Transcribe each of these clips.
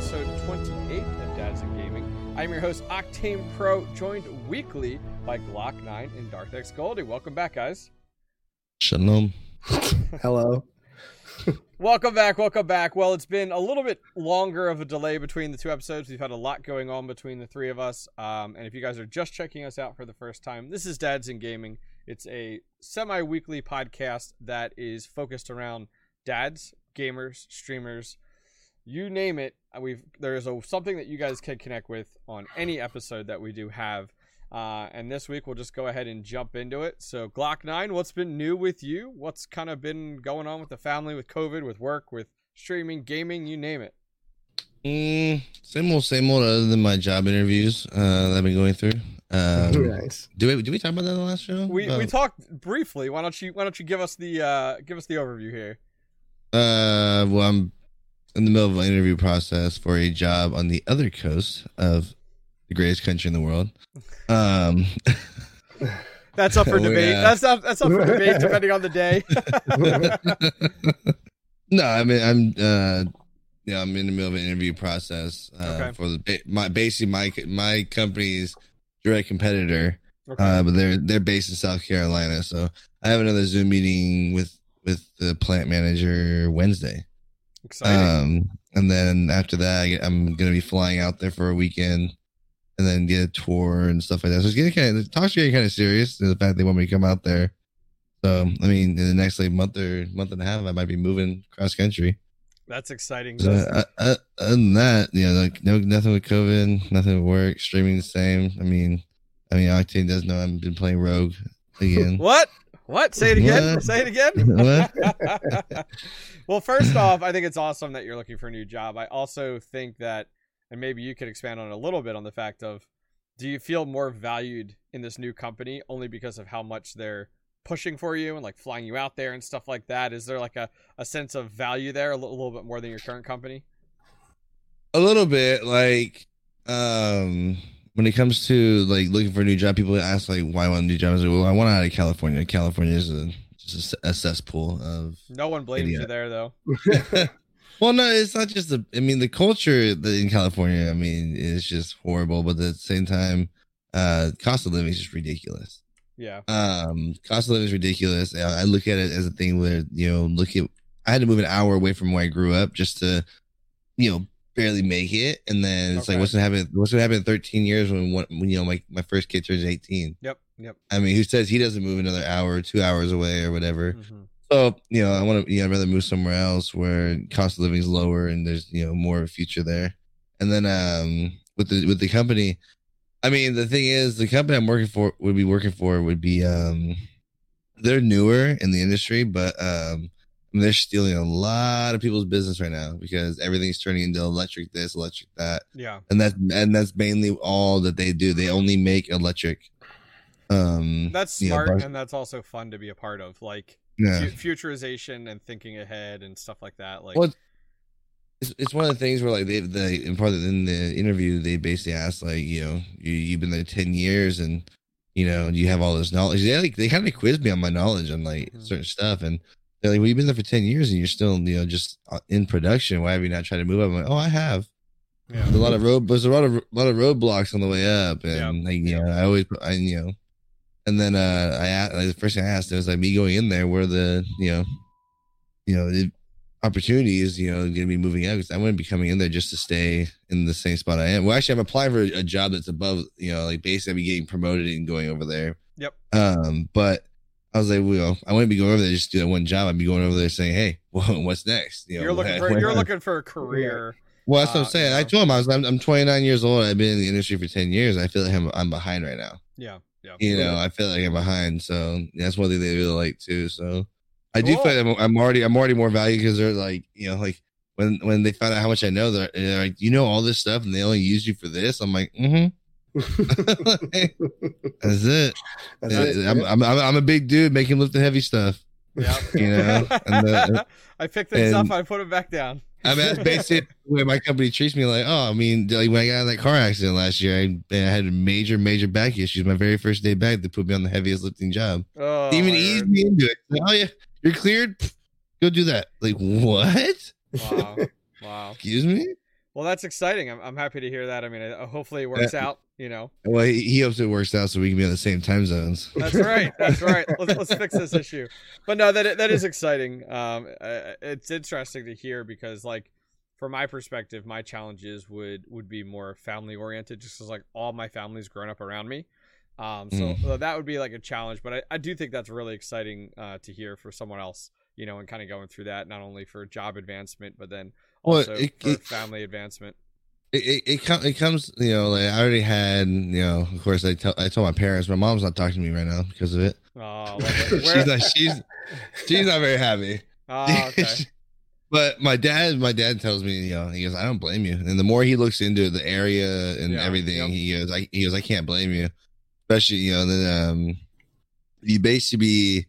episode 28 of Dads and Gaming. I'm your host, Octane Pro, joined weekly by Glock 9 and Dark X Goldie. Welcome back, guys. Shalom. Hello. Welcome back, welcome back. Well, it's been a little bit longer of a delay between the two episodes. We've had a lot going on between the three of us. Um, and if you guys are just checking us out for the first time, this is Dads and Gaming. It's a semi weekly podcast that is focused around dads, gamers, streamers, you name it. We've there is a, something that you guys can connect with on any episode that we do have. Uh, and this week we'll just go ahead and jump into it. So Glock Nine, what's been new with you? What's kind of been going on with the family, with COVID, with work, with streaming, gaming, you name it. Mm, same old, same old. Other than my job interviews uh, that I've been going through. Um, nice. Do we do we talk about that in the last show? We About- we talked briefly. Why don't you Why don't you give us the uh, give us the overview here? Uh, well, I'm in the middle of an interview process for a job on the other coast of the greatest country in the world. Um, That's up for debate. That's up That's up for debate depending on the day. no, I mean I'm uh, yeah, I'm in the middle of an interview process uh, Okay. for the my basically my my company's direct competitor. okay. uh, but they're they're based in South Carolina. So I have another Zoom meeting with with the plant manager Wednesday. Exciting. Um, and then after that, I get, I'm gonna be flying out there for a weekend, and then get a tour and stuff like that. So it's getting kind of the talks are getting kind of serious. The fact they want me to come out there. So I mean, in the next like month or month and a half, I might be moving cross country. That's exciting. So, uh, uh, other than that, you know, like no nothing with COVID, nothing with work, streaming the same. I mean, I mean, Octane does know I've been playing Rogue again. What? What? Say it again. What? Say it again. well, first off, I think it's awesome that you're looking for a new job. I also think that, and maybe you could expand on it a little bit on the fact of, do you feel more valued in this new company only because of how much they're pushing for you and like flying you out there and stuff like that? Is there like a, a sense of value there a little, little bit more than your current company? a little bit like um when it comes to like looking for a new job people ask like why I want a new job I was like well I want out of California California is a just a, a cesspool of No one blames Idiot. you there though. well no it's not just the I mean the culture in California I mean is just horrible but at the same time uh cost of living is just ridiculous Yeah. um cost of living is ridiculous i look at it as a thing where you know look at i had to move an hour away from where i grew up just to you know barely make it and then it's Okay. like what's gonna happen what's gonna happen in 13 years when, when you know my, my first kid turns 18 Yep. Yep. i mean who says he doesn't move another hour or two hours away or whatever Mhm. so you know i want to you know i'd rather move somewhere else where cost of living is lower and there's you know more of a future there and then um with the with the company i mean the thing is the company i'm working for would be working for would be um they're newer in the industry but um they're stealing a lot of people's business right now because everything's turning into electric this electric that Yeah. and that's and that's mainly all that they do they only make electric um That's you know, smart and that's also fun to be a part of. Like, yeah. fu- futurization and thinking ahead and stuff like that. Like, Well, it's, it's one of the things where like they they in part of in the interview they basically asked like you know you you've been there ten years and you know you have all this knowledge. They like they kind of quizzed me on my knowledge on like Mhm. certain stuff and they're like, well, you've been there for ten years and you're still you know just uh, in production. Why have you not tried to move up? I'm like, oh, I have. yeah. There's a lot of road. There's a lot of lot of roadblocks on the way up, and Yeah. like you know, I always I you know, and then uh I asked like, the first thing I asked was like me going in there where the you know, you know the opportunities you know going to be moving up because I wouldn't be coming in there just to stay in the same spot I am. Well, actually, I'm applying for a job that's above you know like basically I'd be getting promoted and going over there. Yep. Um, but. I was like, well, I wouldn't be going over there just to do that one job. I'd be going over there saying, "Hey, well, what's next?" You know, You're looking for you're looking for a career. well, that's what Uh, I'm saying. yeah. I told him I was I'm, I'm 29 years old. I've been in the industry for 10 years. I feel like I'm, I'm behind right now. Yeah. Yeah. You know, I feel like I'm behind. So that's one thing they really like too. So I do feel like I'm, I'm already I'm already more valued because they're like you know like when when they found out how much I know they're, they're like you know all this stuff and they only use you for this. I'm like mm-hmm. that's it. That's Uh, it. I'm, I'm I'm a big dude making lift and heavy stuff. Yeah. You know, and the- I pick things and- up, I put them back down. I mean, that's basically the way my company treats me. Like, oh, I mean, like when I got in that car accident last year, I, I had major, major back issues. My very first day back, they put me on the heaviest lifting job. Oh, even eased me into it. Like, oh yeah, you're cleared. Go do that. Like what? Wow. Wow. Excuse me. Well, that's exciting. I'm, I'm happy to hear that. I mean, uh, hopefully it works Yeah. out. You know, Well, he, he hopes it works out so we can be on the same time zones. that's right. That's right. Let's, let's fix this issue. But no, that that is exciting. Um, it's interesting to hear because, like, from my perspective, my challenges would would be more family oriented, just because like all my family's grown up around me. Um, so, Mm. so that would be like a challenge. But I, I do think that's really exciting uh, to hear for someone else. You know, and kind of going through that, not only for job advancement, but then Well, also it- for it- family advancement. It it, it, com- it comes, you know, like I already had, you know, of course I tell I told my parents, my mom's not talking to me right now because of it. Oh, she's not she's she's not very happy. Oh, okay. but my dad, my dad tells me, you know, he goes, I don't blame you. And the more he looks into the area and Yeah, everything, yep. he goes, I he goes, I can't blame you. Especially, you know, then um you basically be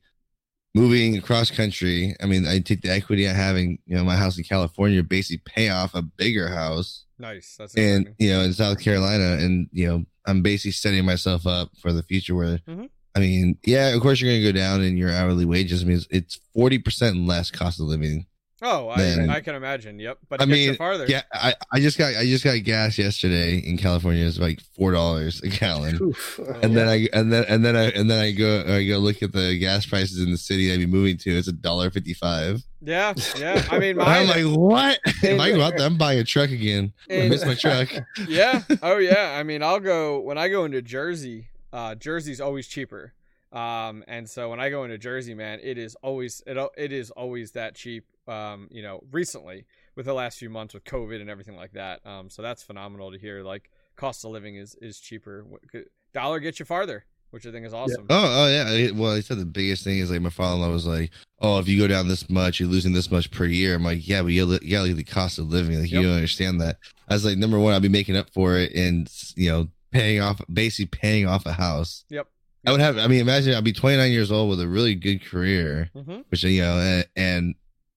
moving across country. I mean, I take the equity I have in, you know, my house in California, basically pay off a bigger house Nice. That's and exciting. you know in South Carolina, and you know I'm basically setting myself up for the future. Where Mhm. I mean, yeah, of course you're going to go down in your hourly wages. I mean, it's- it's forty percent less cost of living. Oh, I, Man. I can imagine. Yep. But I gets mean, farther. Yeah, I, I just got I just got gas yesterday in California. It's like four dollars a gallon. Oof. And then I and then and then I and then I go I go look at the gas prices in the city I'd be moving to. It's a dollar fifty five. Yeah. Yeah. I mean, I'm like, what? if I go out there, I'm buying a truck again. I miss my truck. yeah. Oh, yeah. I mean, I'll go when I go into Jersey. Uh, Jersey's always cheaper. Um, and so when I go into Jersey, man, it is always it it is always that cheap. Um, you know, recently with the last few months with COVID and everything like that. Um, so that's phenomenal to hear. Like cost of living is is cheaper. Dollar gets you farther, which I think is awesome. Oh, oh yeah. Well, he said the biggest thing is like my father-in-law was like, "Oh, if you go down this much, you're losing this much per year." I'm like, "Yeah, but you you gotta look at the cost of living. Like, you don't understand that." I was like, "Number one, I'll be making up for it, and you know, paying off, basically paying off a house." Yep. I would have. I mean, imagine I'd be 29 years old with a really good career, hmm which you know, and, and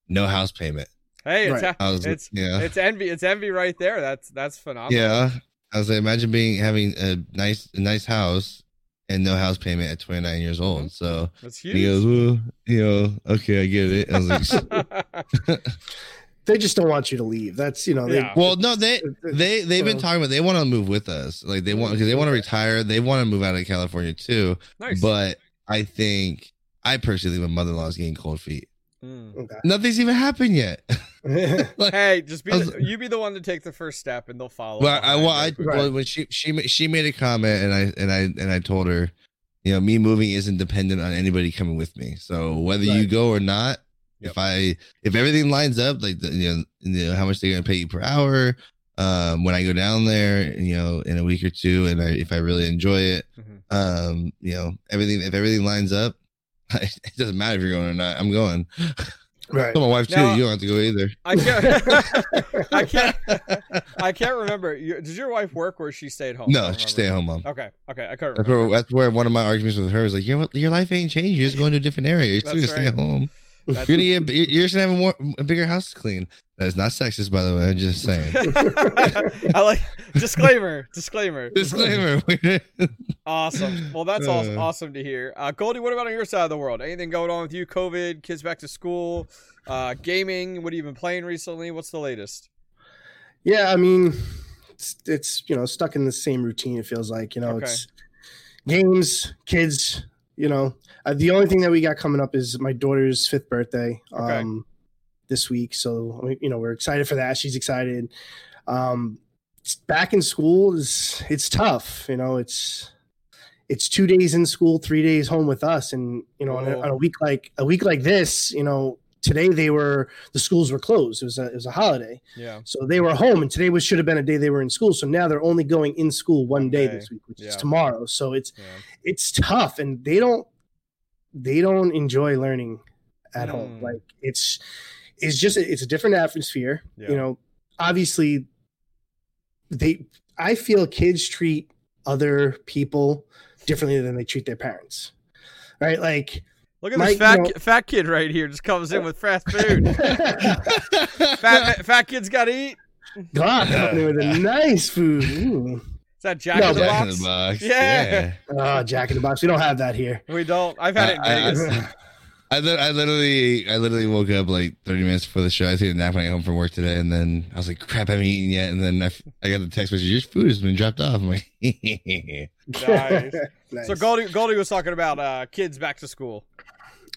no house payment. Hey, it's Right. Was, it's yeah, it's envy. It's envy right there. That's that's phenomenal. yeah. I was like, imagine being having a nice, a nice house and no house payment at 29 years old. Mm-hmm. So. That's huge. He goes, well, you know, okay, I get it. I was like, they just don't want you to leave. That's you know. They, Yeah. well, no, they they they've been talking about they want to move with us. Like they want because they want to retire. They want to move out of California too. nice. But I think I personally think my mother in law is getting cold feet. Mm. Okay. Nothing's even happened yet. like, Hey, just be was- the, you be the one to take the first step, and they'll follow. well, I, behind well, I, very well, when she she ma- she made a comment and I and I and I told her, you know, me moving isn't dependent on anybody coming with me. So whether you go or not, Yep. if I if everything lines up, like the, you know, you know how much they're gonna pay you per hour, um, when I go down there, you know, in a week or two, and I, if I really enjoy it, Mhm. um, you know, everything if everything lines up, it doesn't matter if you're going or not. I'm going. right. Tell my wife too. Now- you don't have to go either. I can't. I can't. I can't remember. You, did your wife work or she stayed home? No, she stay at home, mom. Okay. Okay. I couldn't That's remember. where, that's where one of my arguments with her is like, your your life ain't changed. You're just going to a different area. You're still That's gonna stay at home. That's- You're gonna get, you're just gonna have a more a bigger house to clean. That is not sexist, by the way. I'm just saying. I like disclaimer. Disclaimer. Disclaimer. Awesome. Well, that's aw- Uh. awesome to hear. Uh, Goldie, what about on your side of the world? Anything going on with you? COVID, kids back to school, uh, gaming. What have you been playing recently? What's the latest? Yeah, I mean, it's, it's you know stuck in the same routine. It feels like you know Okay. it's games, kids. You know, uh, the only thing that we got coming up is my daughter's fifth birthday Okay. um, this week. So you know we're excited for that. She's excited. Um, back in school is it's tough. You know, it's it's two days in school, three days home with us, and you know, on a, on a week like a week like this, you know, today they were the schools were closed. It was a, it was a holiday. Yeah. So they were home, and today was should have been a day they were in school. So now they're only going in school one day Okay. this week, which Yeah. is tomorrow. So it's Yeah. it's tough, and they don't they don't enjoy learning at home. Mm. Like it's it's just it's a different atmosphere. Yeah. You know, obviously they I feel kids treat other people differently than they treat their parents. Right? Like Look at My- this fat you know- fat kid right here. Just comes in with fast food. fat fat kid's got to eat. God, coming in with a nice food. Ooh. Is that Jack No, in the Jack Box? in the box. Yeah. Oh, Jack in the Box. We don't have that here. We don't. I've had it in I- I- I, I literally I literally woke up like 30 minutes before the show. I took a nap when I got home from work today, and then I was like, "Crap, I haven't eaten yet." And then I, I got the text message, "Your food has been dropped off." I'm like, Nice. Nice. So Goldie, Goldie was talking about uh, kids back to school.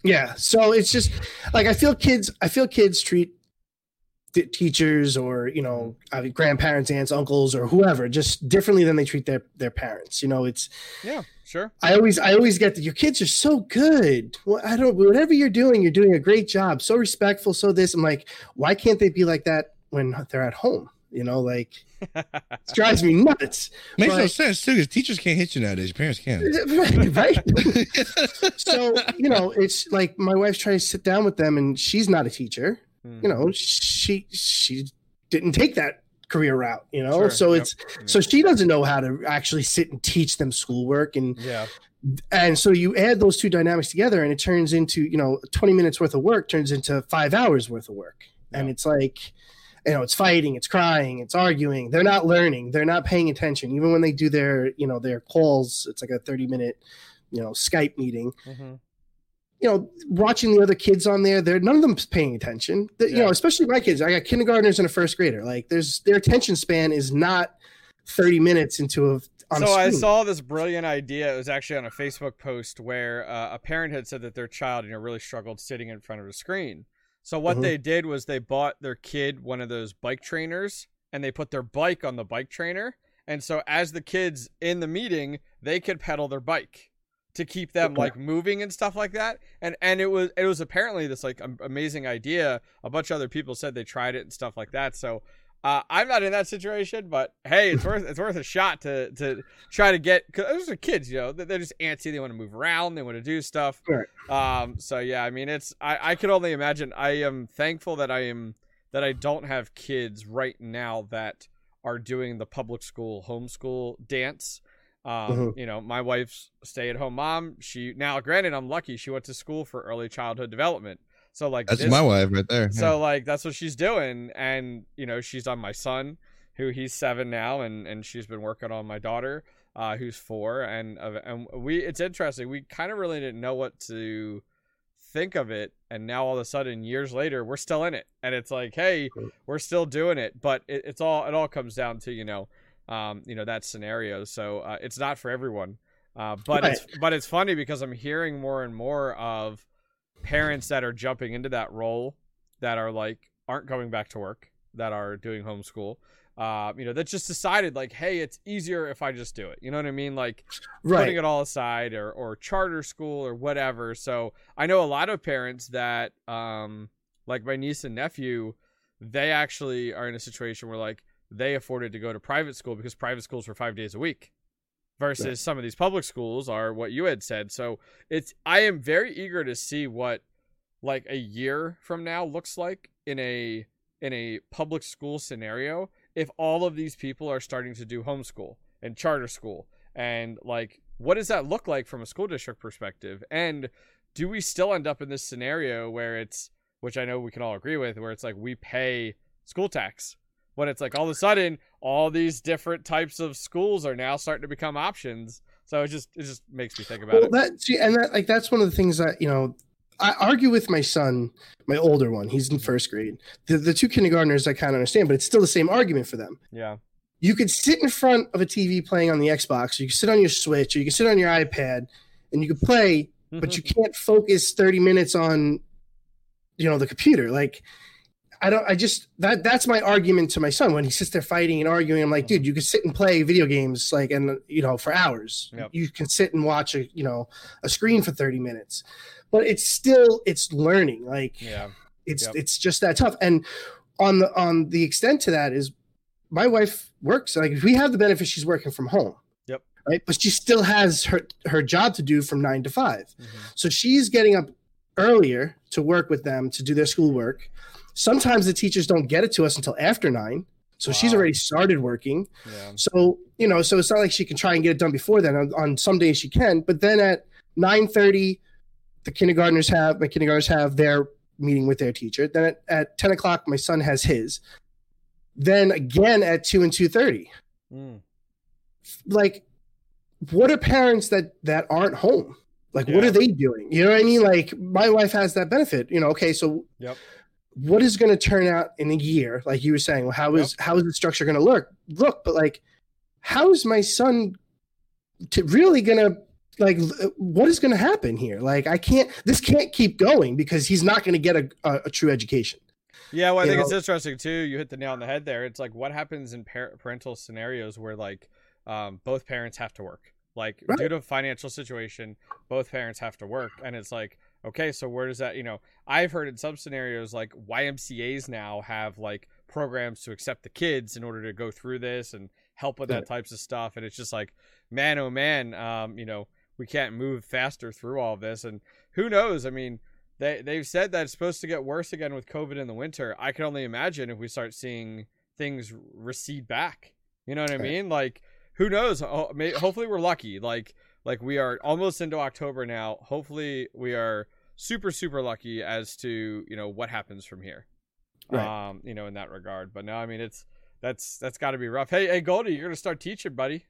Yeah. So it's just like I feel kids. I feel kids treat teachers or you know uh, grandparents, aunts, uncles, or whoever just differently than they treat their their parents. You know, it's Yeah, sure. I always I always get that your kids are so good. Well, I don't whatever you're doing, you're doing a great job. So respectful, so this. I'm like, why can't they be like that when they're at home? You know, like it drives me nuts. makes no sense too, because teachers can't hit you nowadays. Parents can. right? so you know, it's like my wife's trying to sit down with them, and she's not a teacher. Hmm. You know, she she didn't take that career route. You know, Sure. so Yep. it's so she doesn't know how to actually sit and teach them schoolwork and yeah, and so you add those two dynamics together and it turns into you know 20 minutes worth of work turns into five hours worth of work and it's like you know it's fighting it's crying it's arguing they're not learning they're not paying attention even when they do their you know their calls it's like a 30 minute you know skype meeting hmm you know watching the other kids on there they're none of them's paying attention The- you know especially my kids i got kindergartners and a first grader like there's their attention span is not 30 minutes into a on So I saw this brilliant idea. It was actually on a Facebook post where uh, a parent had said that their child, you know, really struggled sitting in front of a screen. So what Mhm. they did was they bought their kid one of those bike trainers, and they put their bike on the bike trainer. And so as the kids in the meeting, they could pedal their bike to keep them like moving and stuff like that. And and it was it was apparently this like amazing idea. A bunch of other people said they tried it and stuff like that. So uh, I'm not in that situation, but hey, it's worth it's worth a shot to to try to get because those are kids, you know, they're just antsy. They want to move around, they want to do stuff. Right. Um. So yeah, I mean, it's I I could only imagine. I am thankful that I am that I don't have kids right now that are doing the public school homeschool dance. Um, Mhm. you know, my wife's stay-at-home mom. She now, granted, I'm lucky. She went to school for early childhood development. So like That's this- my wife right there. so like that's what she's doing, and you know she's on my son, who he's seven now, and and she's been working on my daughter, uh, who's four, and uh, and we it's interesting. We kind of really didn't know what to think of it, and now all of a sudden, years later, we're still in it, and it's like, hey, we're still doing it, but it, it's all it all comes down to you know, um, you know that scenario. So uh, it's not for everyone. Uh, but it's but it's funny because I'm hearing more and more of parents that are jumping into that role that are like aren't going back to work that are doing homeschool uh, you know that just decided like hey it's easier if i just do it. You know what i mean? Like right. putting it all aside or or charter school or whatever. So i know a lot of parents that um like my niece and nephew they actually are in a situation where like they afforded to go to private school because private schools were five days a week versus Right. some of these public schools are what you had said. So it's i am very eager to see what like a year from now looks like in a in a public school scenario if all of these people are starting to do homeschool and charter school. And like what does that look like from a school district perspective? And do we still end up in this scenario where it's which i know we can all agree with where it's like we pay school tax when it's like all of a sudden all these different types of schools are now starting to become options so it just it just makes me think about well, it that see, and that like that's one of the things that you know I argue with my son, my older one. He's in mm-hmm. first grade. The the two kindergartners I kind of understand, but it's still the same argument for them. yeah You could sit in front of a TV playing on the Xbox, or you can sit on your Switch, or you can sit on your iPad, and you could play, but mm-hmm. you can't focus thirty minutes on, you know, the computer. Like, I don't. I just that that's my argument to my son when he sits there fighting and arguing. I'm like, dude, you can sit and play video games like and you know for hours. Yep. You can sit and watch a you know a screen for thirty minutes, but it's still it's learning. Like yeah it's Yep. it's just that tough. And on the on the extent to that is my wife works like we have the benefit she's working from home. Yep. Right. But she still has her her job to do from nine to 5 Mhm. So she's getting up earlier to work with them to do their schoolwork. Sometimes the teachers don't get it to us until after nine. So she's already started working. yeah So, you know, so it's not like she can try and get it done before then. On, on some days she can, but then at 9:30, the kindergartners have my kindergartners have their meeting with their teacher. Then at, at 10 o'clock, my son has his. Then again at 2 and 2:30. Mm. Like, what are parents that that aren't home? Like, what are they doing? You know what I mean? Like, my wife has that benefit. You know, okay, so Yep. What is going to turn out in a year? Like you were saying, well, how is how is the structure going to look? Look, but like, how is my son to really going to like? What is going to happen here? Like, I can't. This can't keep going because he's not going to get a, a, a true education. Yeah, well, I You think it's interesting too. You hit the nail on the head there. It's like what happens in par- parental scenarios where like um, both parents have to work. Like Right. due to financial situation, both parents have to work, and it's like okay, so where does that? You know, I've heard in some scenarios like YMCA's now have like programs to accept the kids in order to go through this and help with that types of stuff, and it's just like man, oh man, um, you know, we can't move faster through all of this, and who knows? I mean they they've said that it's supposed to get worse again with COVID in the winter. I can only imagine if we start seeing things recede back. You know what I mean? Like who knows? Hopefully we're lucky. Like like we are almost into October now. Hopefully we are super super lucky as to you know what happens from here. Right. Um, you know in that regard. But no, I mean it's that's that's got to be rough. Hey hey Goldie, you're gonna start teaching, buddy.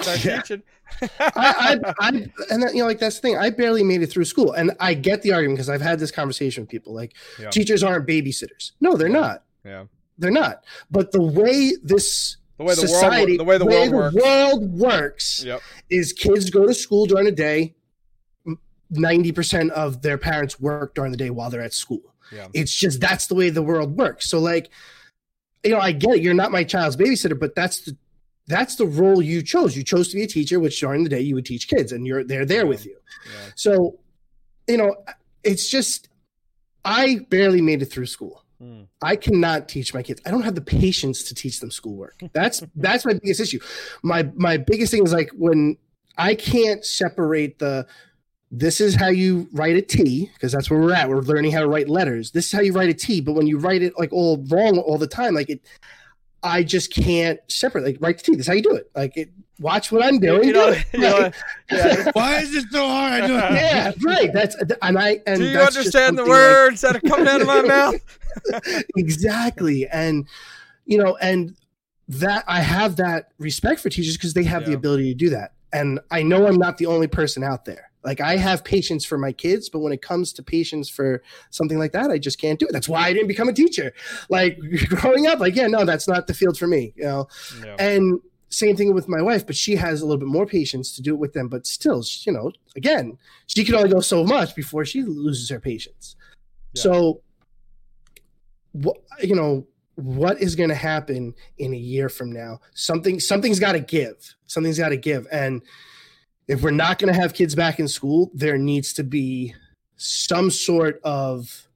Start Yeah. teaching. I, I, I, and that, you know, like that's the thing. I barely made it through school, and I get the argument because I've had this conversation with people. Like, Yeah. teachers aren't babysitters. No, they're not. yeah. They're not. But the way this The way the society, world the way the world works. world works Yep. is kids go to school during the day. Ninety percent of their parents work during the day while they're at school. Yeah. It's just that's the way the world works. So like, you know, I get it. You're not my child's babysitter, but that's the that's the role you chose. You chose to be a teacher, which during the day you would teach kids, and you're they're there with you. Yeah. So, you know, it's just I barely made it through school. Mm. I cannot teach my kids. I don't have the patience to teach them schoolwork. That's that's my biggest issue. My my biggest thing is like when I can't separate the this is how you write a T because that's where we're at. We're learning how to write letters. This is how you write a T, but when you write it like all wrong all the time, like it, I just can't separate. Like write the T. This is how you do it. Like it. Watch what I'm doing. You know, do it. you know, Like, yeah. Why is this so hard? I do it. yeah, right. That's and I and Do you that's understand the something, like, words that are coming out of my mouth? exactly and you know and that i have that respect for teachers because they have the ability to do that and i know i'm not the only person out there like i have patience for my kids but when it comes to patience for something like that i just can't do it. That's why i didn't become a teacher. Like growing up like yeah no that's not the field for me you know? Yeah. and same thing with my wife but she has a little bit more patience to do it with them but still you know again she can only go so much before she loses her patience. Yeah. so what you know what is going to happen in a year from now? Something something's got to give. Something's got to give. And if we're not going to have kids back in school there needs to be some sort of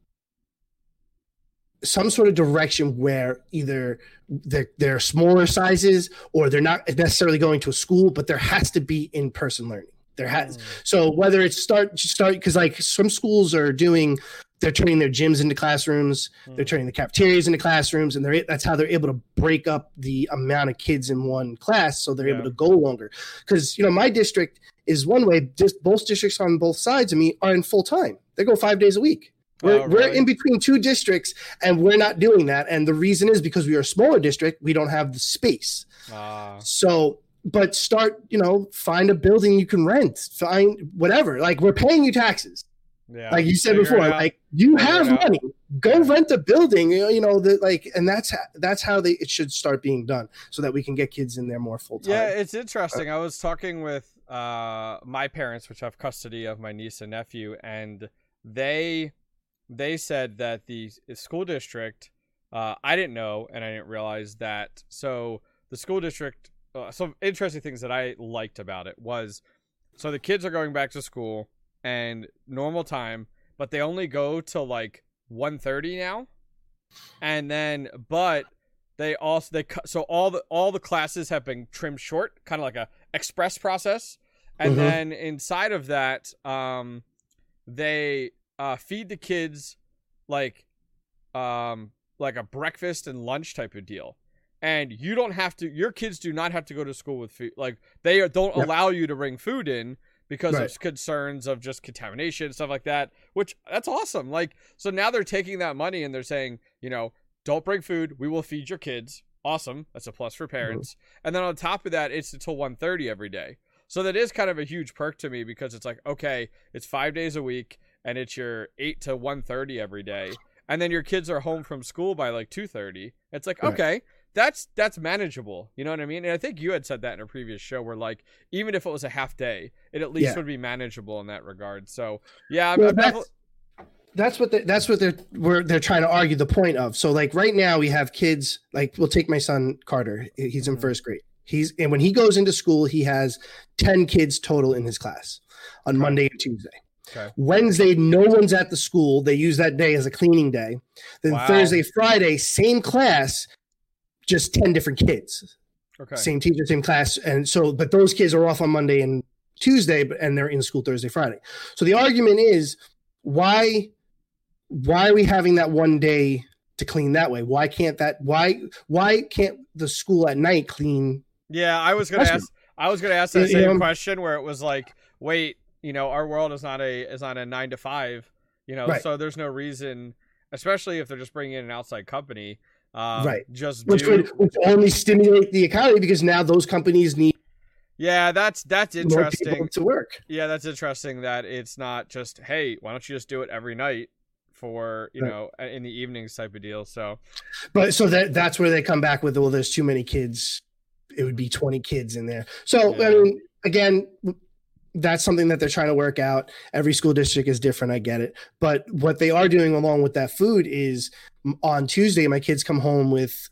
some sort of direction where either they're, they're smaller sizes or they're not necessarily going to a school but there has to be in-person learning. There has hmm. so whether it's start start because like some schools are doing they're turning their gyms into classrooms. They're Mm. turning the cafeterias into classrooms and they're that's how they're able to break up the amount of kids in one class so they're Yeah. able to go longer. Because you know my district is one way. Just both districts on both sides of me are in full time. They go five days a week. We're, Oh, we're in between two districts and we're not doing that and the reason is because we are a smaller district. We don't have the space. Ah, so, but start, you know, find a building you can rent, find whatever. Like we're paying you taxes, yeah. like you said before. Like you Figure have money, go rent a building. You know, that like, and that's how, that's how they it should start being done, so that we can get kids in there more full time. Yeah, it's interesting. I was talking with uh, my parents, which have custody of my niece and nephew, and they they said that the school district. Uh, I didn't know, and I didn't realize that. So the school district. Uh, some interesting things that I liked about it was, so the kids are going back to school and normal time, but they only go to like 1.30 now, and then but they also they cu- so all the all the classes have been trimmed short kind of like a express process and Mhm. then inside of that um they uh feed the kids like um like a breakfast and lunch type of deal and you don't have to your kids do not have to go to school with food like they don't Yep. allow you to bring food in because Right. of concerns of just contamination stuff like that which that's awesome like so now they're taking that money and they're saying you know don't bring food we will feed your kids awesome that's a plus for mm-hmm. parents and then on top of that it's until 1.30 every day So that is kind of a huge perk to me because it's like, okay, it's five days a week and it's your eight to 1.30 every day. And then your kids are home from school by like 2.30. It's like, Right. okay, that's that's manageable. You know what I mean? And I think you had said that in a previous show where like even if it was a half day, it at least Yeah. would be manageable in that regard. So yeah, I'm, Well, I'm that's, what they, that's what they're where they're trying to argue the point of. So like right now we have kids like we'll take my son Carter. He's in Mhm. first grade. He's and when he goes into school, he has ten kids total in his class on Okay. Monday and Tuesday. Okay. Wednesday, no one's at the school. They use that day as a cleaning day. Then Wow. Thursday, Friday, same class, just ten different kids. okay. same teacher, same class, and so but those kids are off on Monday and Tuesday, but and they're in school Thursday, Friday. So the argument is why why are we having that one day to clean that way? Why can't that why why can't the school at night clean? Yeah, I was gonna ask. I was gonna ask that You same know- question where it was like, wait, you know, our world is not a is not a nine to five, you know, Right. so there's no reason, especially if they're just bringing in an outside company, um, Right. Just Which do. would which only stimulate the economy because now those companies need yeah, that's that's interesting. to work. Yeah, that's interesting that it's not just hey, why don't you just do it every night for you Right. know in the evenings type of deal. So But so that that's where they come back with well, there's too many kids. It would be 20 kids in there. So I mean, again, that's something that they're trying to work out. Every school district is different. I get it. But what they are doing along with that food is on Tuesday, my kids come home with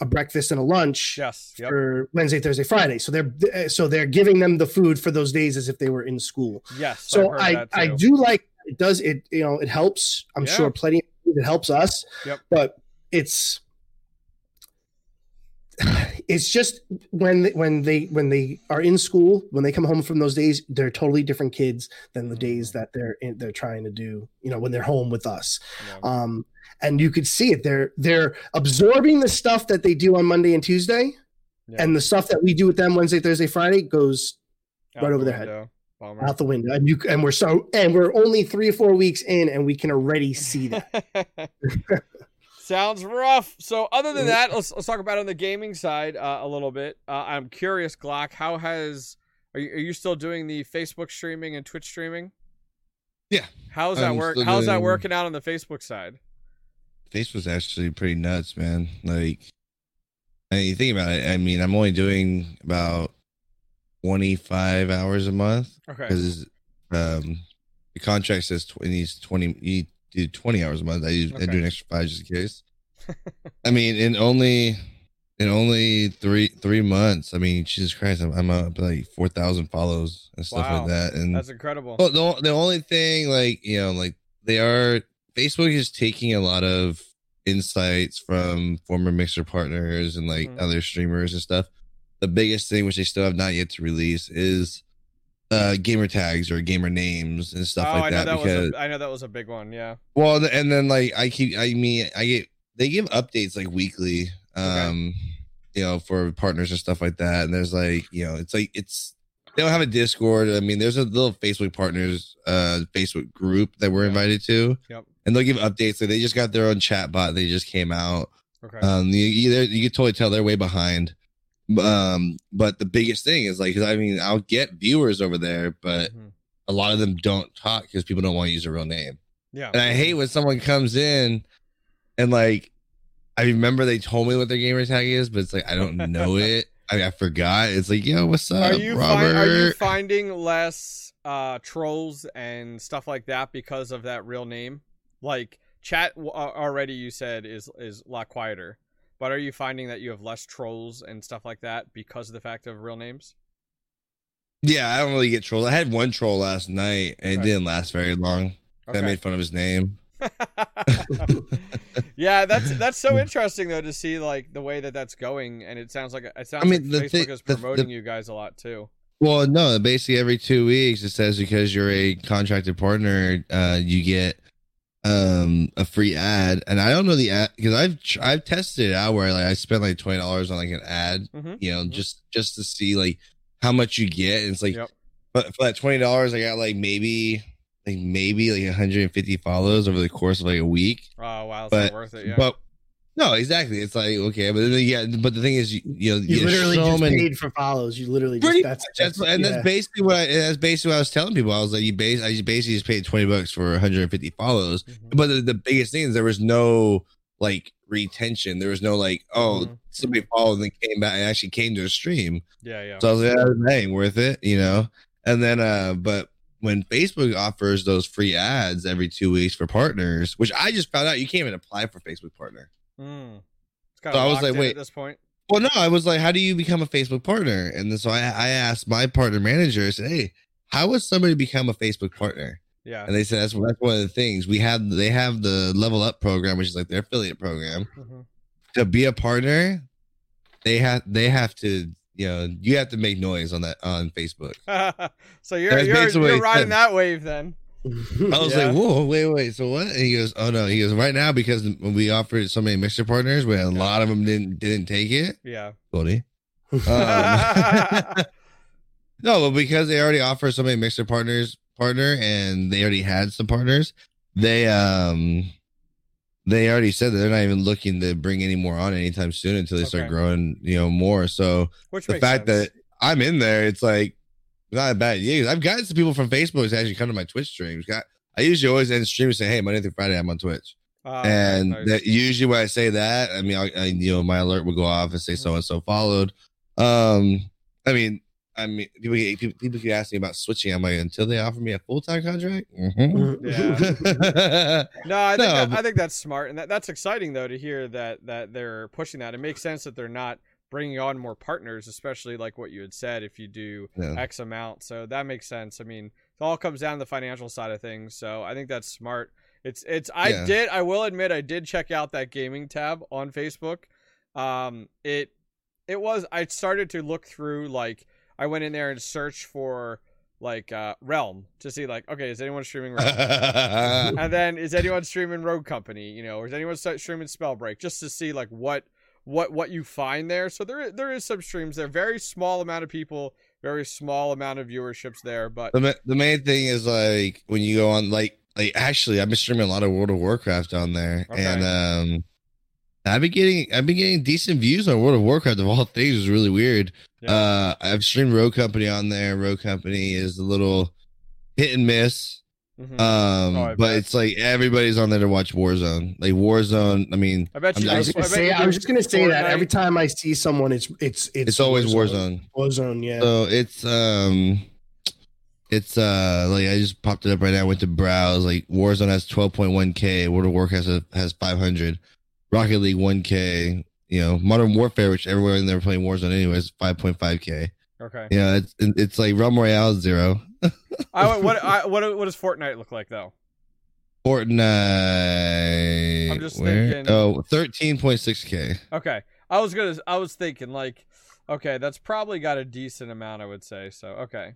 a breakfast and a lunch yes, yep, for Wednesday, Thursday, Friday. So they're eh, so they're giving them the food for those days as if they were in school. yes. So I I do like it does it you know it helps. I'm Yeah. sure plenty of it helps us. Yep. But it's it's just when when they when they are in school when they come home from those days they're totally different kids than the days that they're in, they're trying to do you know when they're home with us Yeah. um and you could see it they're they're absorbing the stuff that they do on Monday and Tuesday Yeah. and the stuff that we do with them Wednesday Thursday Friday goes Out right the over their head. window. Bummer. out the window and you and we're so and we're only three or four weeks in and we can already see that Sounds rough. So, other Mm-hmm. than that, let's let's talk about on the gaming side uh, a little bit. Uh, I'm curious, Glock, how has are you, are you still doing the Facebook streaming and Twitch streaming? Yeah. How's that I'm work? How's that working out on the Facebook side? Facebook's actually pretty nuts, man. Like, I mean, you think about it. I mean, I'm only doing about 25 hours a month Okay. because um, the contract says tw- it needs 20. You do 20 hours a month. I, use, I do an extra five just in case. I mean, in only in only three three months. I mean, Jesus Christ, I'm, I'm up like 4,000 follows and stuff Wow. like that. And That's incredible. well, the, the only thing, like, you know, like they are, Facebook is taking a lot of insights from former Mixer partners and like Mhm. other streamers and stuff. The biggest thing, which they still have not yet to release, is uh gamer tags or gamer names and stuff oh, like I know that. that because, was a, I know that was a big one. Yeah. well, and then like I keep, I mean, I get, they give updates like weekly, um, you know, for partners and stuff like that. And there's like, you know, it's like, it's, they don't have a Discord. I mean, there's a little Facebook partners, uh, Facebook group that we're Yeah. invited to. Yep. And they'll give updates. So they just got their own chat bot. They just came out. Okay. Um, you, you, you can totally tell they're way behind. Um, but the biggest thing is like, 'cause I mean, I'll get viewers over there, but Mhm. a lot of them don't talk because people don't want to use their real name. Yeah. And I hate when someone comes in and like I remember they told me what their gamer tag is, but it's like I don't know it. I, I forgot. It's like, yo, what's up, Are you Robert? find, are you finding less uh, trolls and stuff like that because of that real name? Like chat w- already, you said is is a lot quieter, but are you finding that you have less trolls and stuff like that because of the fact of real names? yeah, I don't really get trolls. I had one troll last night, and it didn't last very long. I made fun of his name. yeah, that's that's so interesting though to see like the way that that's going, and it sounds like it sounds I mean, the like Facebook thing- is the- promoting the- you guys a lot too. Well, no, basically every two weeks it says because you're a contracted partner, uh, you get um a free ad, and I don't know the ad because I've tr- I've tested it out where like I spent like twenty dollars on like an ad, Mhm. you know, Mhm. just just to see like how much you get, and it's like, Yep. but for that twenty dollars, I got like maybe like maybe like 150 follows over the course of like a week, Oh wow, it's but not worth it. Yeah. but No, exactly. It's like okay, but then, yeah, but the thing is, you, you know, You there's literally so just many. paid for follows. You literally just Pretty that's, much, that's, and yeah. that's basically what I, that's basically what I was telling people. I was like, you base, I basically just paid twenty bucks for 150 follows. Mhm. But the, the biggest thing is there was no like retention. There was no like, oh, Mhm. somebody followed and then came back and actually came to a stream. Yeah, yeah. So I was like, oh, dang, worth it, you know. And then, uh, but when Facebook offers those free ads every two weeks for partners, which I just found out you can't even apply for Facebook partner. Mm. It's kind So I was like, wait. at this point. Well, no, I was like, how do you become a Facebook partner? And then so I, I asked my partner manager, I said, hey, how would somebody become a Facebook partner? Yeah. And they said that's that's one of the things we have. They have the Level Up program, which is like their affiliate program. Mhm. To be a partner, they have they have to you know you have to make noise on that on Facebook. so you're That's you're, you're riding that wave then. I was Yeah. like, whoa, wait, wait. So what? And he goes, oh no. He goes, right now because when we offered so many mixer partners, when a lot of them didn't didn't take it. Yeah. Goldie. Um, no, but because they already offer so many mixer partners partner and they already had some partners, they um they already said that they're not even looking to bring any more on anytime soon until they start growing, you know, more. So Which the fact sense. that I'm in there, it's like not a bad idea. I've gotten some people from Facebook to actually come to my Twitch streams. Got I usually always end streams saying, "Hey, Monday through Friday, I'm on Twitch." Ah, and nice. that usually when I say that, I mean, I, I you know, my alert will go off and say so and so followed. Um, I mean, I mean, people get- people, people keep asking about switching. I'm like, until they offer me a full time contract. Mhm. Yeah. No, I think No, that, but- I think that's smart, and that, that's exciting though to hear that that they're pushing that. It makes sense that they're not bringing on more partners, especially like what you had said. If you do Yeah. X amount, so that makes sense. I mean, it all comes down to the financial side of things. So I think that's smart. It's it's. I Yeah. did. I will admit, I did check out that gaming tab on Facebook. Um, it it was. I started to look through like I went in there and searched for like uh Realm to see like okay, is anyone streaming Realm? and then is anyone streaming Rogue Company? You know, or is anyone streaming Spellbreak? Just to see like what what what you find there. So there there is some streams there. Very small amount of people, very small amount of viewerships there. But the ma- the main thing is like when you go on like like actually I've been streaming a lot of World of Warcraft on there Okay. and um I've been getting I've been getting decent views on World of Warcraft of all things is really weird. Yeah. Uh I've streamed Rogue Company on there. Rogue Company is a little hit and miss. Mhm. Um Oh, but bet. it's like everybody's on there to watch Warzone. Like Warzone, I mean I bet you. I'm I was, just- gonna I say, you I was just gonna say that every time I see someone, it's it's it's, it's, always Warzone. Warzone, yeah. So it's um it's uh like I just popped it up right now. I went to browse. Like Warzone has 12.1k. World of Warcraft has, has 500. Rocket League 1k. You know, Modern Warfare, which everywhere in there playing Warzone anyways, 5.5k. Okay. Yeah, it's it's like Realm Royale is zero. I, what I, what what does Fortnite look like though? Fortnite. I'm just where? thinking- Oh, 13.6k. Okay. I was gonna. I was thinking like, okay, that's probably got a decent amount. I would say so. Okay.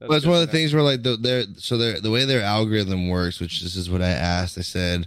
Well, that's one of the things where like the, their so their the way their algorithm works, which this is what I asked. I said,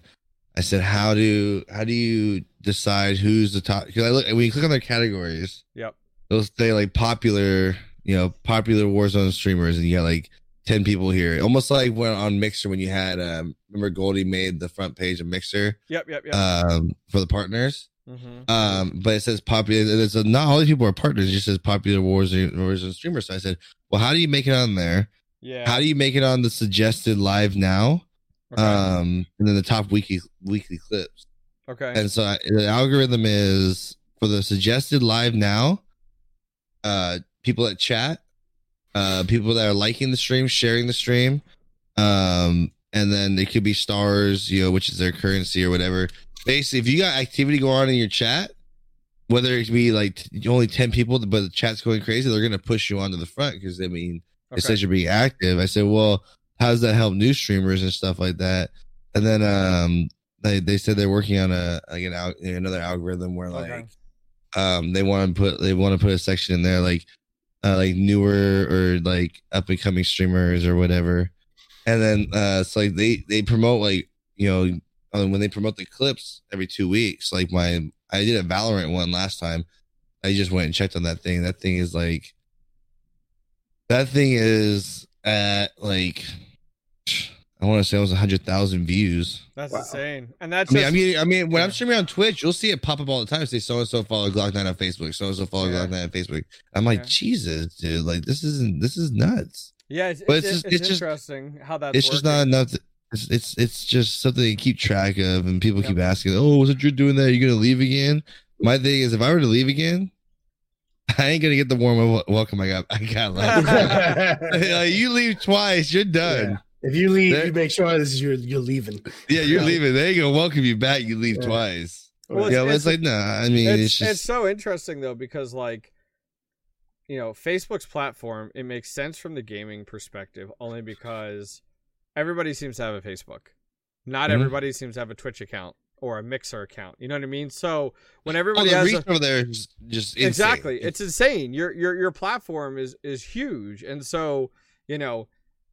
I said, how do how do you decide who's the top? Because I look when you click on their categories, Yep. they'll say like popular, you know, popular Warzone streamers, and you got like ten people here, almost like when on Mixer when you had um remember Goldie made the front page of Mixer Yep. Yep. Yep. um for the partners. mm-hmm. Um, but it says popular. It's a, not all these people are partners. It just says popular Warzone, Warzone streamers. So I said, well, how do you make it on there? Yeah. How do you make it on the suggested live now? okay. Um, and then the top weekly weekly clips. okay. And so I, the algorithm is for the suggested live now. Uh, people that chat, uh, people that are liking the stream, sharing the stream, um, and then it could be stars, you know, which is their currency or whatever. Basically, if you got activity going on in your chat, whether it be like t- only ten people, but the chat's going crazy, they're gonna push you onto the front because I mean okay. it says you're being active. I said, well, how does that help new streamers and stuff like that? And then um, they they said they're working on a like an al- another algorithm where like Okay. um they want to put they want to put a section in there like uh, like newer or like up and coming streamers or whatever. And then uh, it's like they they promote like you know when they promote the clips every two weeks. Like my I did a Valorant one last time. I just went and checked on that thing. That thing is like that thing is at like I want to say it was hundred thousand views. That's Wow. insane. And that's I mean, just, I mean, I mean, when yeah. I'm streaming on Twitch, you'll see it pop up all the time. Say so and so follow Glock Nine on Facebook, so and so follow Yeah. Glock Nine on Facebook. I'm like, Yeah. Jesus, dude, like this isn't this is nuts. yeah, it's, but it's, it's just- it's it's just- interesting how that. it's just not enough. To, it's, it's it's just something to keep track of, and people Yep. keep asking, "Oh, was it you're doing that? Are you gonna leave again?" My thing is, if I were to leave again, I ain't gonna get the warm welcome I got. I got left. Like, you leave twice, you're done. Yeah. If you leave, There- you make sure this is your you're leaving. Yeah, you're Right. leaving. They ain't gonna welcome you back. You leave Yeah. twice. Well, yeah, it's- but it's, like, nah. I mean, it's, it's, just it's so interesting though because like you know facebook's platform it makes sense from the gaming perspective only because everybody seems to have a facebook not Mhm. everybody seems to have a twitch account or a mixer account you know what i mean so when oh, everybody the has reach a, over there is just insane. exactly it's insane your your your platform is is huge and so you know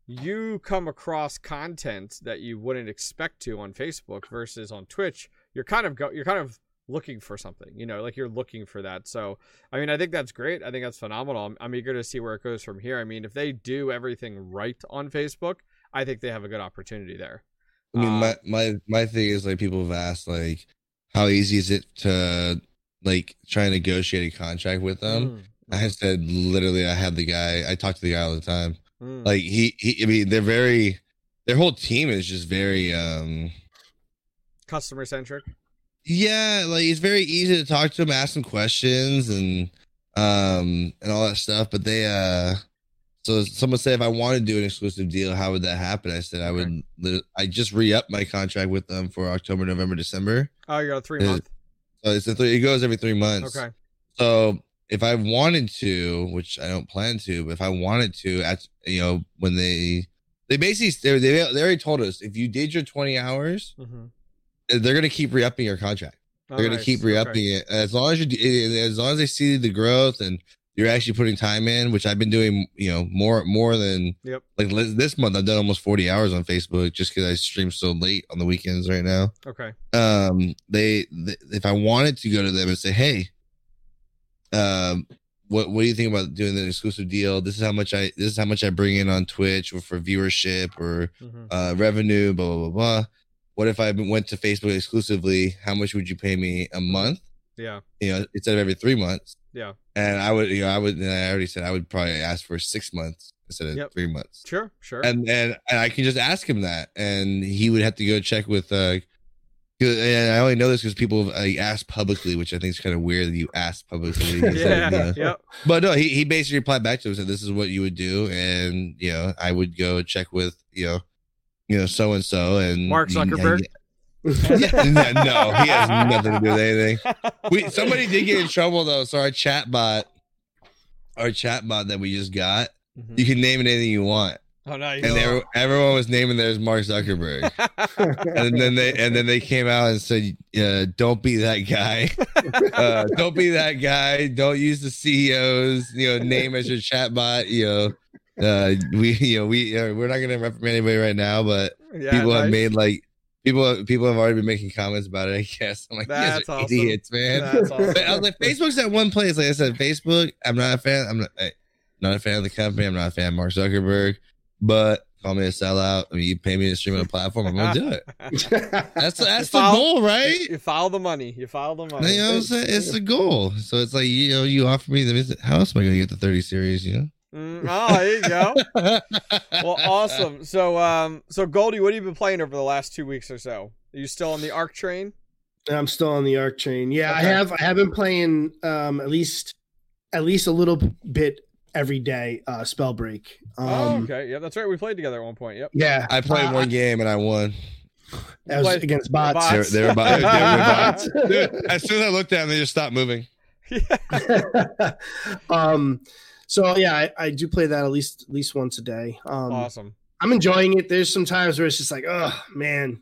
you come across content that you wouldn't expect to on facebook versus on twitch you're kind of go you're kind of looking for something you know like you're looking for that so i mean i think that's great i think that's phenomenal i'm, I'm eager to see where it goes from here i mean if they do everything right on facebook i think they have a good opportunity there I mean, my my my thing is like people have asked like, how easy is it to like try and negotiate a contract with them? Mm, I said literally, I had the guy. I talk to the guy all the time. Mm. Like he, he I mean, they're very. Their whole team is just very. um customer centric Yeah, like it's very easy to talk to them, ask them questions, and um and all that stuff. But they uh, so someone said if I want to do an exclusive deal, how would that happen? I said I would. lit- I just re up my contract with them for October, November, December. oh you got a three month So it's a three, it goes every three months. okay So if I wanted to, which I don't plan to, but if I wanted to, at you know when they they basically they they, they already told us if you did your twenty hours, mm-hmm. they're gonna keep re upping your contract. Oh, They're gonna keep re-upping it as long as you as long as they see the growth and you're actually putting time in, which I've been doing. You know, more more than Yep. like this month. I've done almost forty hours on Facebook just because I stream so late on the weekends right now. okay Um, they, th if I wanted to go to them and say, hey, um, what what do you think about doing the exclusive deal? This is how much I this is how much I bring in on Twitch or for viewership or hmm uh, revenue, blah blah blah blah. What if I went to Facebook exclusively? How much would you pay me a month? yeah You know, instead of every three months. yeah And I would, you know, I would. And I already said I would probably ask for six months instead of Yep. three months. sure sure And and and I can just ask him that, and he would have to go check with. uh I only know this because people have like, asked publicly, which I think is kind of weird that you asked publicly. Said, yeah you know, yep but no, he, he basically replied back to him and said, "This is what you would do," and you know, I would go check with you know, you know, so and so, and Mark Zuckerberg? Yeah, no, he has nothing to do with anything. We somebody did get in trouble though. So our chat bot, our chat bot that we just got, Mhm. you can name it anything you want, oh no and they were, everyone was naming theirs Mark Zuckerberg, and then they and then they came out and said, uh, "Don't be that guy." uh, don't be that guy. Don't use the CEO's you know name as your chatbot. You know, uh, we you know we uh, we're not gonna reprimand anybody right now, but yeah, people have made like people people have already been making comments about it. I guess I'm like, That's awesome. idiots, man. That's awesome. But I was like, Facebook's at one place. Like I said, Facebook. I'm not a fan. I'm not, eh, not a fan of the company. I'm not a fan of Mark Zuckerberg. But call me a sellout. I mean, you pay me to stream on a platform. I'm gonna do it. That's that's the follow- goal, right? You follow the money. You follow the money. You know what I'm saying? It's the goal. So it's like, you know, you offer me the how else am I gonna get the 30 series, you Mm, oh, there you go. Well, awesome. So, um, so Goldie, what have you been playing over the last two weeks or so? Are you still on the Arc train? I'm still on the arc train. Yeah, I have. I have been playing um, at least at least a little bit every day. Uh, Spellbreak. Um, oh, okay. Yeah, that's right. We played together at one point. Yep. Yeah, I played uh, one game and I won. That was Played- against bots. bots. They, they were about, they were bots. Bots. Dude, as soon as I looked at them, they just stopped moving. um, so yeah, I, I do play that at least at least once a day. Um, awesome. I'm enjoying it. There's some times where it's just like, oh man.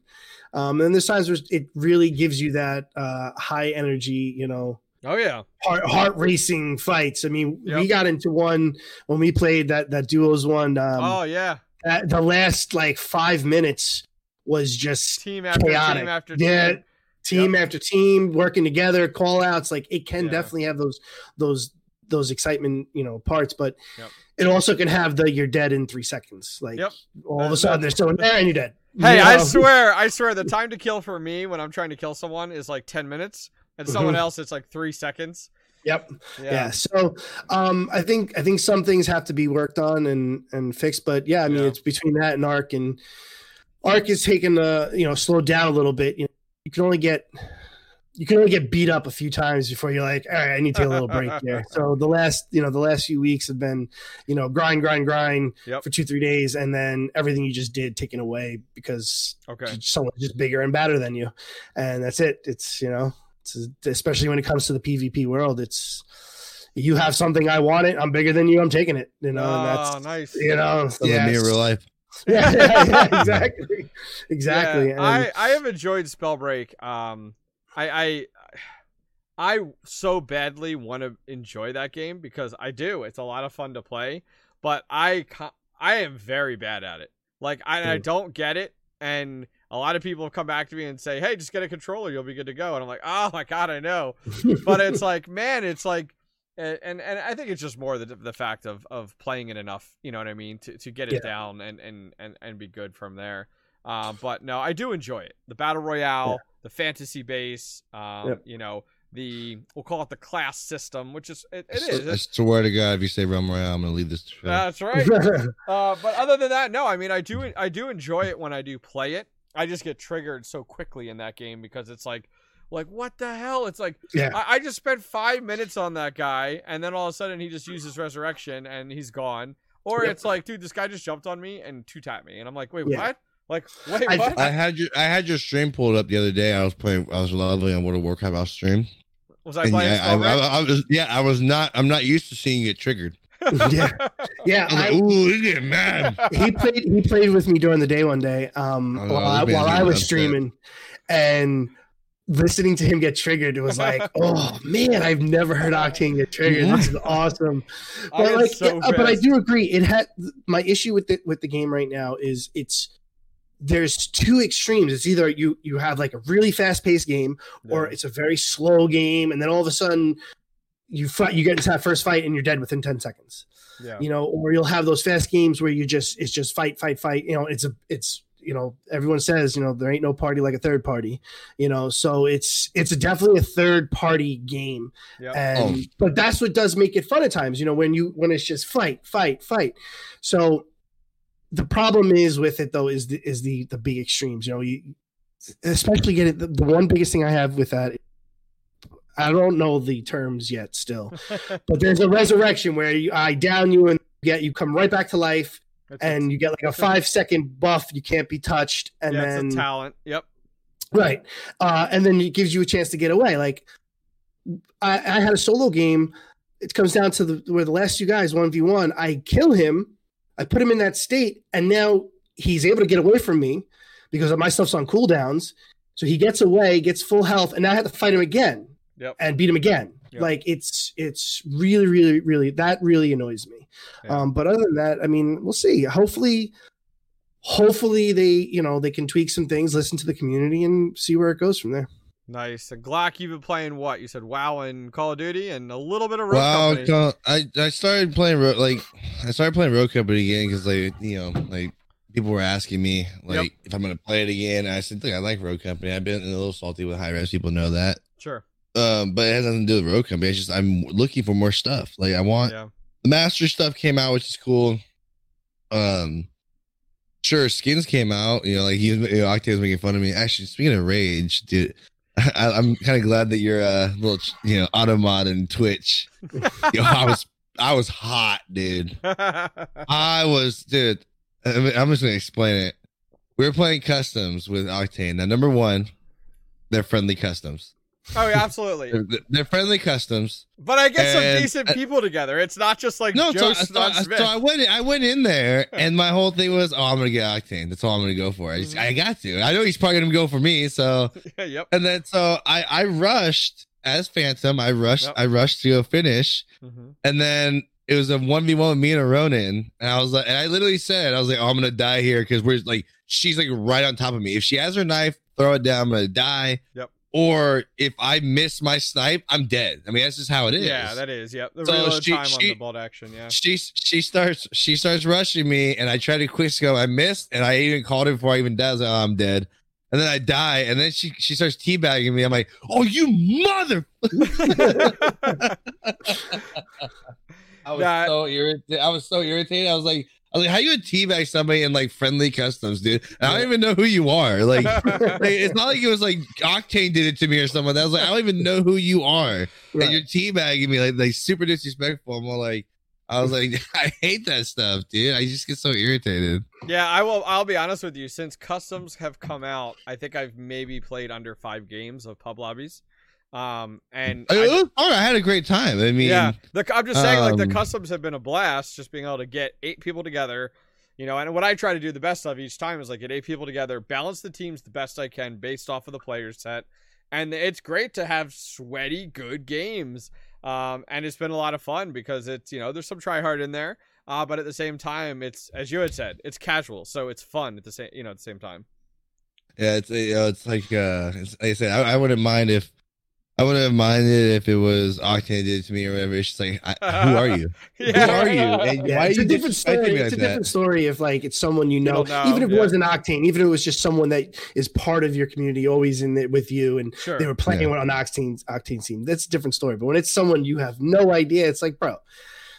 Um, and there's times where it really gives you that uh, high energy, you know, Oh yeah. heart, heart racing fights. I mean, we got into one when we played that that duos one. Um, oh yeah. that- the last like five minutes was just Team after chaotic. team after team. Yeah. team after team working together, call outs. Like it can Yeah. definitely have those those those excitement, you know, parts, but Yep. it also can have the you're dead in three seconds. Like Yep. all of a sudden they're still there and you're dead. Hey, You I swear, I swear, the time to kill for me when I'm trying to kill someone is like ten minutes, and someone Mhm. else it's like three seconds. Yep. Yeah. Yeah. So um I think I think some things have to be worked on and and fixed, but yeah, I mean Yeah. it's between that and Arc and Arc is taking the you know slowed down a little bit. You know, you can only get you can only get beat up a few times before you're like, all right, I need to take a little break here. So the last you know the last few weeks have been you know grind grind grind Yep. for two three days, and then everything you just did taken away because Okay. someone's just bigger and badder than you, and that's it. It's you know, it's, especially when it comes to the PvP world, it's you have something I want it. I'm bigger than you. I'm taking it. You know, and oh, that's nice. you know, so Yeah, me in real life. Yeah, yeah, yeah, exactly, exactly. Yeah, And- I I have enjoyed Spellbreak. Um, I I I so badly want to enjoy that game because I do. It's a lot of fun to play, but I I am very bad at it. Like I, I don't get it, and a lot of people have come back to me and say, "Hey, just get a controller, you'll be good to go." And I'm like, "Oh my god, I know." but it's like, man, it's like, and and I think it's just more the the fact of of playing it enough, you know what I mean, to to get it Yeah. down and and and and be good from there. Uh, but no, I do enjoy it. The battle royale, the fantasy base, um, you know, the we'll call it the class system, which is it, it is. I swear to God, if you say Realm Royale, I'm gonna leave this. Show. that's right. Uh, but other than that, no. I mean, I do I do enjoy it when I do play it. I just get triggered so quickly in that game because it's like, like what the hell? It's like yeah, I, I just spent five minutes on that guy, and then all of a sudden he just uses resurrection and he's gone. Or Yep. it's like, dude, this guy just jumped on me and two tapped me, and I'm like, wait, Yeah. what? Like, wait, I- what? I had your I had your stream pulled up the other day. I was playing. I was lovely on World of Warcraft. Was stream. was I playing? yeah, I, I, I was yeah. I was not. I'm not used to seeing get triggered. yeah, yeah. I like, I, ooh, he's getting mad. he played he played with me during the day one day um Oh, while, I, while I was upset. streaming and listening to him get triggered it was like oh man I've never heard Octane get triggered this is awesome but get like so yeah, but I do agree it had my issue with the with the game right now is it's there's two extremes it's either you you have like a really fast paced game or Yeah. it's a very slow game and then all of a sudden you fight you get into that first fight and you're dead within 10 seconds yeah. you know, or you'll have those fast games where you just it's just fight, fight, fight. You know, it's a it's you know everyone says you know there ain't no party like a third party. You know, so it's it's definitely a third party game, Yeah. and Oh. but that's what does make it fun at times. You know, when you when it's just fight, fight, fight. So the problem is with it though is the is the the big extremes. You know, you especially get it. The, the one biggest thing I have with that. I don't know the terms yet still, but there's a resurrection where you, I down you and get you come right back to life, It's and you get like a five second buff. You can't be touched, and yeah, then a talent. Yep. right, uh, and then it gives you a chance to get away. Like I, I had a solo game. It comes down to the where the last two guys one v one. I kill him. I put him in that state, and now he's able to get away from me because my stuff's on cooldowns. So he gets away, gets full health, and now I have to fight him again Yep. and beat him again. Yep. Like it's it's really really really that really annoys me. Yeah. Um, but other than that, I mean, we'll see. Hopefully, hopefully they you know they can tweak some things, listen to the community, and see where it goes from there. Nice. And Glock, you've been playing what? You said WoW and Call of Duty and a little bit of Rogue Wow, Company. co- I I started playing Ro- like I started playing Rogue Company again because like you know like people were asking me like Yep. if I'm gonna play it again. And I said, look, I like Rogue Company. I've been a little salty with Hi-Rez. People know that. Sure. Um, but it has nothing to do with Rogue Company. It's just I'm looking for more stuff. Like I want Yeah. the master stuff came out, which is cool. Um, sure, skins came out. You know, like he was, you know, Octane was making fun of me. Actually, speaking of rage, dude, I, I'm kind of glad that you're a little, you know, automod and Twitch. Yo, I was, I was hot, dude. I was, dude. I mean, I'm just gonna explain it. We were playing customs with Octane. Now, number one, they're friendly customs. Oh yeah, absolutely. They're, they're friendly customs. But I get some decent people together. It's not just like No, Joe so, so, so I went. I went in there, and my whole thing was, "Oh, I'm gonna get Octane. That's all I'm gonna go for. I, just, I got to. I know he's probably gonna go for me. So, yep. and then so I I rushed as Phantom. I rushed. Yep. I rushed to go finish, hmm and then it was a one v one with me and a Ronin, and I was like, and I literally said, I was like, oh, I'm gonna die here because we're like, she's like right on top of me. If she has her knife, throw it down. I'm gonna die. Yep. Or if I miss my snipe, I'm dead. I mean, that's just how it is. Yeah, that is. Yep. The So reload she- time on the bolt action. Yeah. she she starts she starts rushing me, and I try to quick scope. I missed, and I even called it before I even does. I was like, oh, I'm dead. And then I die, and then she she starts teabagging me. I'm like, oh, you mother! I was That- so irritated. I was so irritated. I was like, I was like, how you would teabag somebody in like friendly customs, dude? And I don't even know who you are. Like, like, it's not like it was like Octane did it to me or someone. I was like, I don't even know who you are. Right. And you're teabagging me like like super disrespectful. I'm all like, I was like, I hate that stuff, dude. I just get so irritated. Yeah, I will. I'll be honest with you. Since customs have come out, I think I've maybe played under five games of pub lobbies. Um, and I, I-. I had a great time. I mean, yeah, the, I'm just saying, like the um, customs have been a blast. Just being able to get eight people together, you know. And what I try to do the best of each time is like get eight people together, balance the teams the best I can based off of the player set, and it's great to have sweaty, good games. Um, and it's been a lot of fun because it's you know there's some try hard in there, uh, but at the same time it's as you had said, it's casual, so it's fun at the same you know at the same time. yeah. It's you know, it's like uh, it's, like I said, I, I wouldn't mind if. I wouldn't have minded if it was Octane did it to me or whatever. It's just like, I, who are you? Yeah. Who are you? And Yeah, why it's are a different story. me It's a like that? different story if like it's someone you know, know, even if yeah. it wasn't Octane, even if it was just someone that is part of your community, always in it with you, and Sure. they were playing Yeah. on Octane's Octane team. That's a different story. But when it's someone you have no idea, it's like, bro,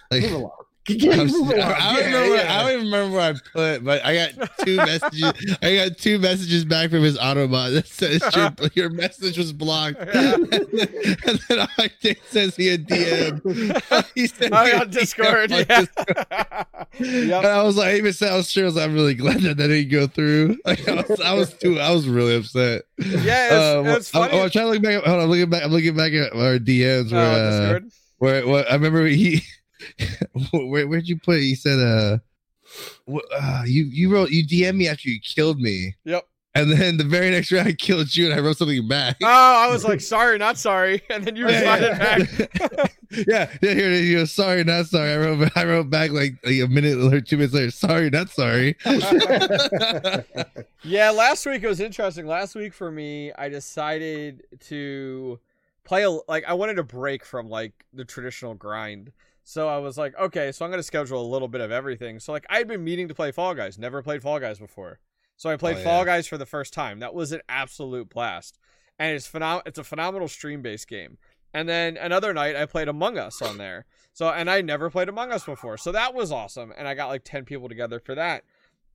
Like, move along. I, was-. I don't Yeah. What, yeah. I don't even remember what I put, but I got two messages. I got two messages back from his Autobot that says your, your message was blocked, Yeah. and then Octane says he had DM. he said Oh, on had Discord. DM Yeah. And yep. I was like, I even said I was sure. I was like, I'm really glad that that didn't go through. Like, I was, I was too. I was really upset. Yeah, it's, Uh, well, it's I'm, funny. I'm trying to look back. Hold on, I'm looking back. I'm looking back at our DMs Oh, where, uh, Discord. where, where I remember he. where where'd you put? it? He said, "Uh, uh, you you wrote you DM me after you killed me, Yep. and then the very next round I killed you, and I wrote something back." Oh, I was like, sorry, not sorry, and then you Yeah, responded yeah. back. yeah, yeah. Here. You know, sorry, not sorry. I wrote I wrote back like, like a minute or two minutes later. Sorry, not sorry. Yeah, last week it was interesting. Last week for me, I decided to play a, like I wanted to break from like the traditional grind. So I was like, okay, so I'm gonna schedule a little bit of everything. So like I'd been meaning to play Fall Guys, never played Fall Guys before. So I played Oh, Fall. Guys for the first time. That was an absolute blast, and it's phenom- It's a phenomenal stream based game. And then another night I played Among Us on there. So and I never played Among Us before, so that was awesome. And I got like ten people together for that.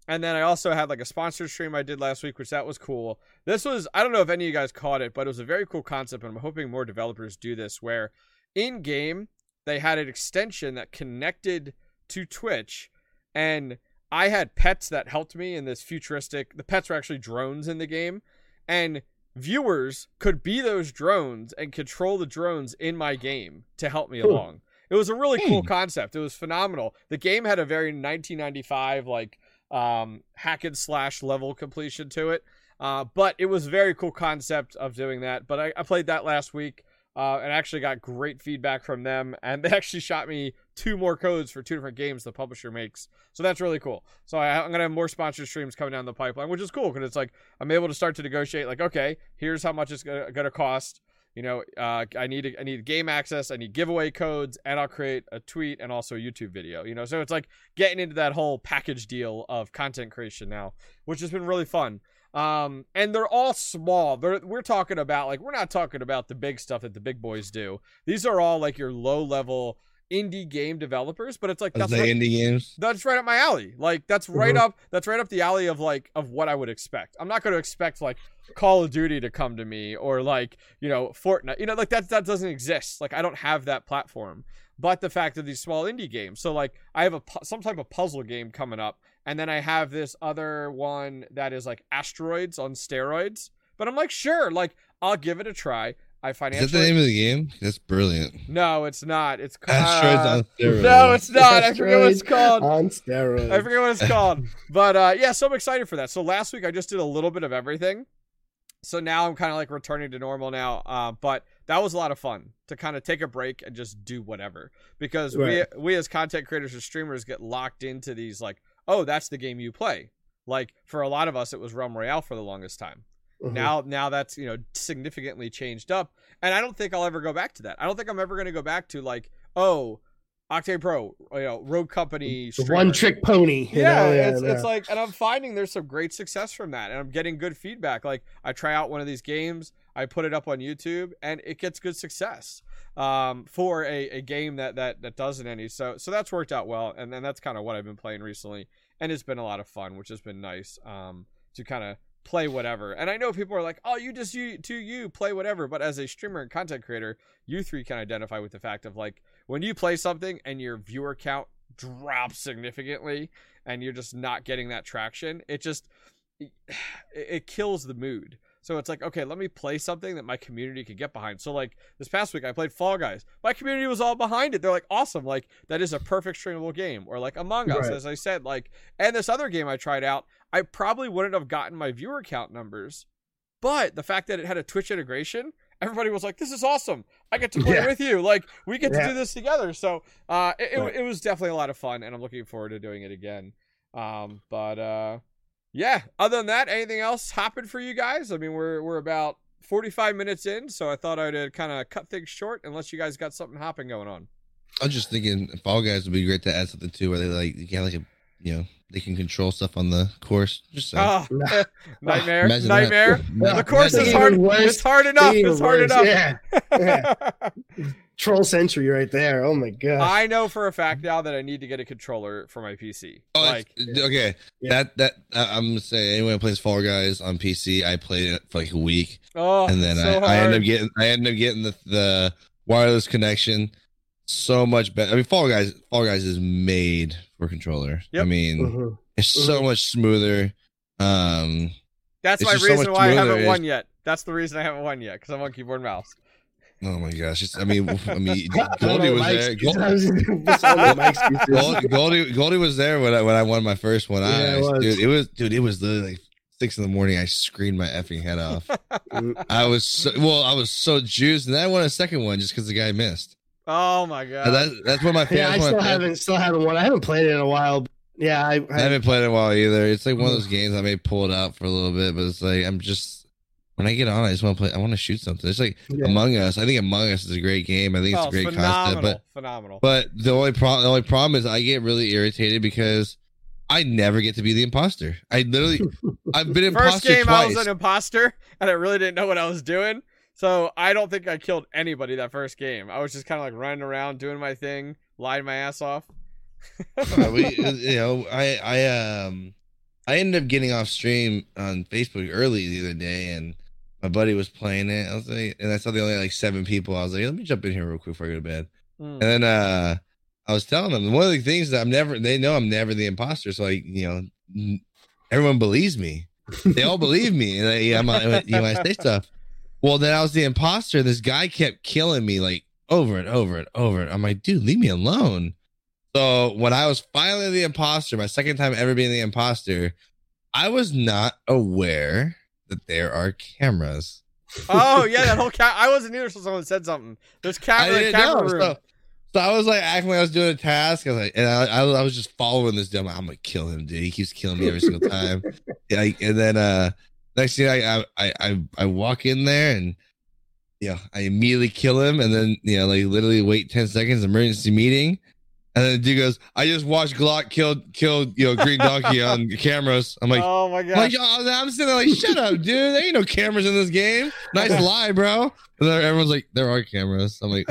And then I also had like a sponsored stream I did last week, which that was cool. This was I don't know if any of you guys caught it, but it was a very cool concept, and I'm hoping more developers do this. Where in game they had an extension that connected to Twitch, and I had pets that helped me in this futuristic. The pets were actually drones in the game, and viewers could be those drones and control the drones in my game to help me Cool. along. It was a really cool Hmm. concept. It was phenomenal. The game had a very 1995 like um hack and slash level completion to it. Uh, but it was a very cool concept of doing that. But I, I played that last week uh, and actually got great feedback from them. And they actually shot me two more codes for two different games the publisher makes. So that's really cool. So I, I'm going to have more sponsored streams coming down the pipeline, which is cool because it's like I'm able to start to negotiate, like, okay, here's how much it's going to cost. You know, uh, I need I need game access, I need giveaway codes, and I'll create a tweet and also a YouTube video. You know, so it's like getting into that whole package deal of content creation now, which has been really fun. Um, and they're all small. They're, we're talking about like we're not talking about the big stuff that the big boys do. These are all like your low level indie game developers, but it's like That's right, indie games. that's right up my alley. Like that's right Mhm. up that's right up the alley of like of what I would expect. I'm not going to expect like Call of Duty to come to me or like, you know, Fortnite. You know, like that that doesn't exist. Like I don't have that platform. But the fact of these small indie games. So like I have a pu- some type of puzzle game coming up and then I have this other one that is like asteroids on steroids. But I'm like, sure, like I'll give it a try. I Is financially that the name of the game? That's brilliant. No, it's not. It's called Asteroids on steroids. No, it's not. I forget what it's called. on steroids. I forget what it's called. But uh, yeah, so I'm excited for that. So last week I just did a little bit of everything. So now I'm kind of like returning to normal now. Uh, but that was a lot of fun to kind of take a break and just do whatever because Right. we we as content creators or streamers get locked into these like, oh, that's the game you play. Like for a lot of us, it was Realm Royale for the longest time. Mhm. Now now that's you know significantly changed up, and I don't think I'll ever go back to that. I don't think I'm ever going to go back to like oh. Octane Pro, you know, Rogue Company, one trick pony. you yeah, know? it's, yeah. it's like, and I'm finding there's some great success from that, and I'm getting good feedback. Like, I try out one of these games, I put it up on YouTube, and it gets good success um, for a, a game that that that doesn't any. So so that's worked out well, and then that's kind of what I've been playing recently, and it's been a lot of fun, which has been nice um, to kind of play whatever. And I know people are like, oh, you just you to you play whatever, but as a streamer and content creator, you three can identify with the fact of like when you play something and your viewer count drops significantly and you're just not getting that traction it just it, it kills the mood so it's like okay let me play something that my community could get behind. So like this past week i played fall guys. My community was all behind it. They're like awesome. Like that is a perfect streamable game. Or like among us Right. as i said like and this other game i tried out i probably wouldn't have gotten my viewer count numbers. But the fact that it had a twitch integration everybody was like this is awesome. I get to play Yeah. with you. Like we get to do this together. So uh it, it, it was definitely a lot of fun and i'm looking forward to doing it again. Um but uh yeah other than that anything else happen for you guys? I mean we're we're about 45 minutes in so i thought i'd uh, kind of cut things short unless you guys got something hopping going on. I was just thinking Fall Guys would be great to add something to where they like you can have like a you know they can control stuff on the course. Just saying. oh, Nah. nightmare Imagine nightmare Yeah, the course imagine is hard worse. it's hard enough Even it's hard worse. enough Yeah. Troll Century right there. Oh my god. I know for a fact now that I need to get a controller for my PC. Oh, like, okay. Yeah. That that uh, I'm gonna say anyone who plays Fall Guys on PC, I played it for like a week, oh, and then so I, hard. I ended up getting I ended up getting the the wireless connection so much better. I mean, Fall Guys Fall Guys is made for controller. I Yep. mean, Mhm. it's so Mhm. much smoother. Um, That's my just so reason much why I haven't it's- won yet. That's the reason I haven't won yet because I'm on keyboard and mouse. oh my gosh! It's, I mean, I mean, Goldie know, was there. excuses. Gold- I was- that's all of my excuses. Goldie, Goldie, Goldie was there when I when I won my first one. Yeah, I, it was. dude, it was dude, it was literally like six in the morning. I screamed my effing head off. Mm, I was so, well, I was so juiced, and then I won a second one just because the guy missed. Oh my god! And that's that's one my favorite. Yeah, I still of my favorite- haven't still haven't won. I haven't played it in a while. Yeah, I, I haven't played it in a while either. It's like one of Mm. those games I may pull it out for a little bit, but it's like I'm just when I get on, I just want to play. I want to shoot something. It's like yeah. Among Us. I think Among Us is a great game. I think it's oh, a great phenomenal, concept, but phenomenal. But the only problem, the only problem is I get really irritated because I never get to be the imposter. I literally, I've been First imposter game, I was an imposter, and I really didn't know what I was doing. So I don't think I killed anybody that first game. I was just kind of like running around doing my thing, lying my ass off. Uh, we, you know, I, I, um, I ended up getting off stream on Facebook early the other day, and my buddy was playing it. I was like, and I saw the only like seven people. I was like, let me jump in here real quick before I go to bed. Mm. And then, uh, I was telling them one of the things that I'm never. They know I'm never the imposter, so like, you know, everyone believes me. They all believe me, and I, I'm, you know, I say stuff. Well, then I was the imposter. This guy kept killing me like over and over and over. I'm like, dude, leave me alone. So when I was finally the imposter, my second time ever being the imposter, I was not aware that there are cameras. oh yeah, that whole cat. I wasn't either. So someone said something. There's camera, camera know. room. So, so I was like acting like I was doing a task. I was like, and I, I, I was just following this dude. I'm, gonna kill him, dude. He keeps killing me every single time. Yeah, and then uh next thing I, I I I walk in there and yeah, I immediately kill him, and then you know, like literally wait ten seconds, emergency meeting. And then the dude goes, I just watched Glock kill kill you know Green Donkey on cameras. I'm like, oh my god! like, I'm sitting there like, shut up, dude. There ain't no cameras in this game. Nice lie, bro. And then everyone's like, there are cameras. I'm like,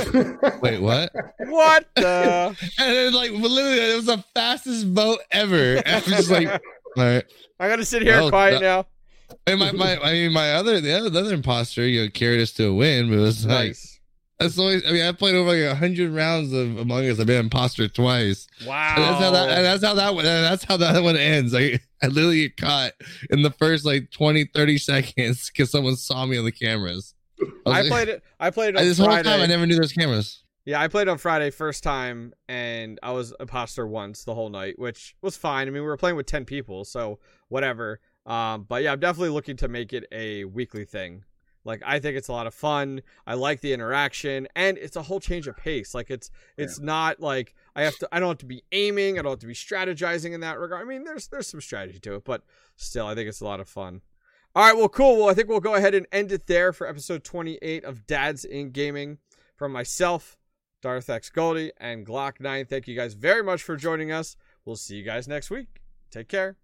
wait, what? what the? And then like literally, it was the fastest vote ever. And I'm just like, all right. I gotta sit here Well, quiet that- now. And my, my, I mean, my other, the other, the other imposter, you know, carried us to a win, but it was like, Nice. that's always, I mean, I played over like a hundred rounds of Among Us. I've been imposter twice. Wow. And that's how that, and that's how that, one- that's how that one ends. Like, I literally get caught in the first like 20, 30 seconds because someone saw me on the cameras. was I like- played it. I played it I- this whole time I never knew there's cameras. Yeah, I played on Friday first time, and I was imposter once the whole night, which was fine. I mean, we were playing with ten people, so whatever. Um, but yeah, I'm definitely looking to make it a weekly thing. Like, I think it's a lot of fun. I like the interaction, and it's a whole change of pace. Like, it's it's not like I have to. I don't have to be aiming. I don't have to be strategizing in that regard. I mean, there's there's some strategy to it, but still, I think it's a lot of fun. All right, well, cool. Well, I think we'll go ahead and end it there for episode 28 of Dads in Gaming. From myself, Darth X Goldie, and Glock9. Thank you guys very much for joining us. We'll see you guys next week. Take care.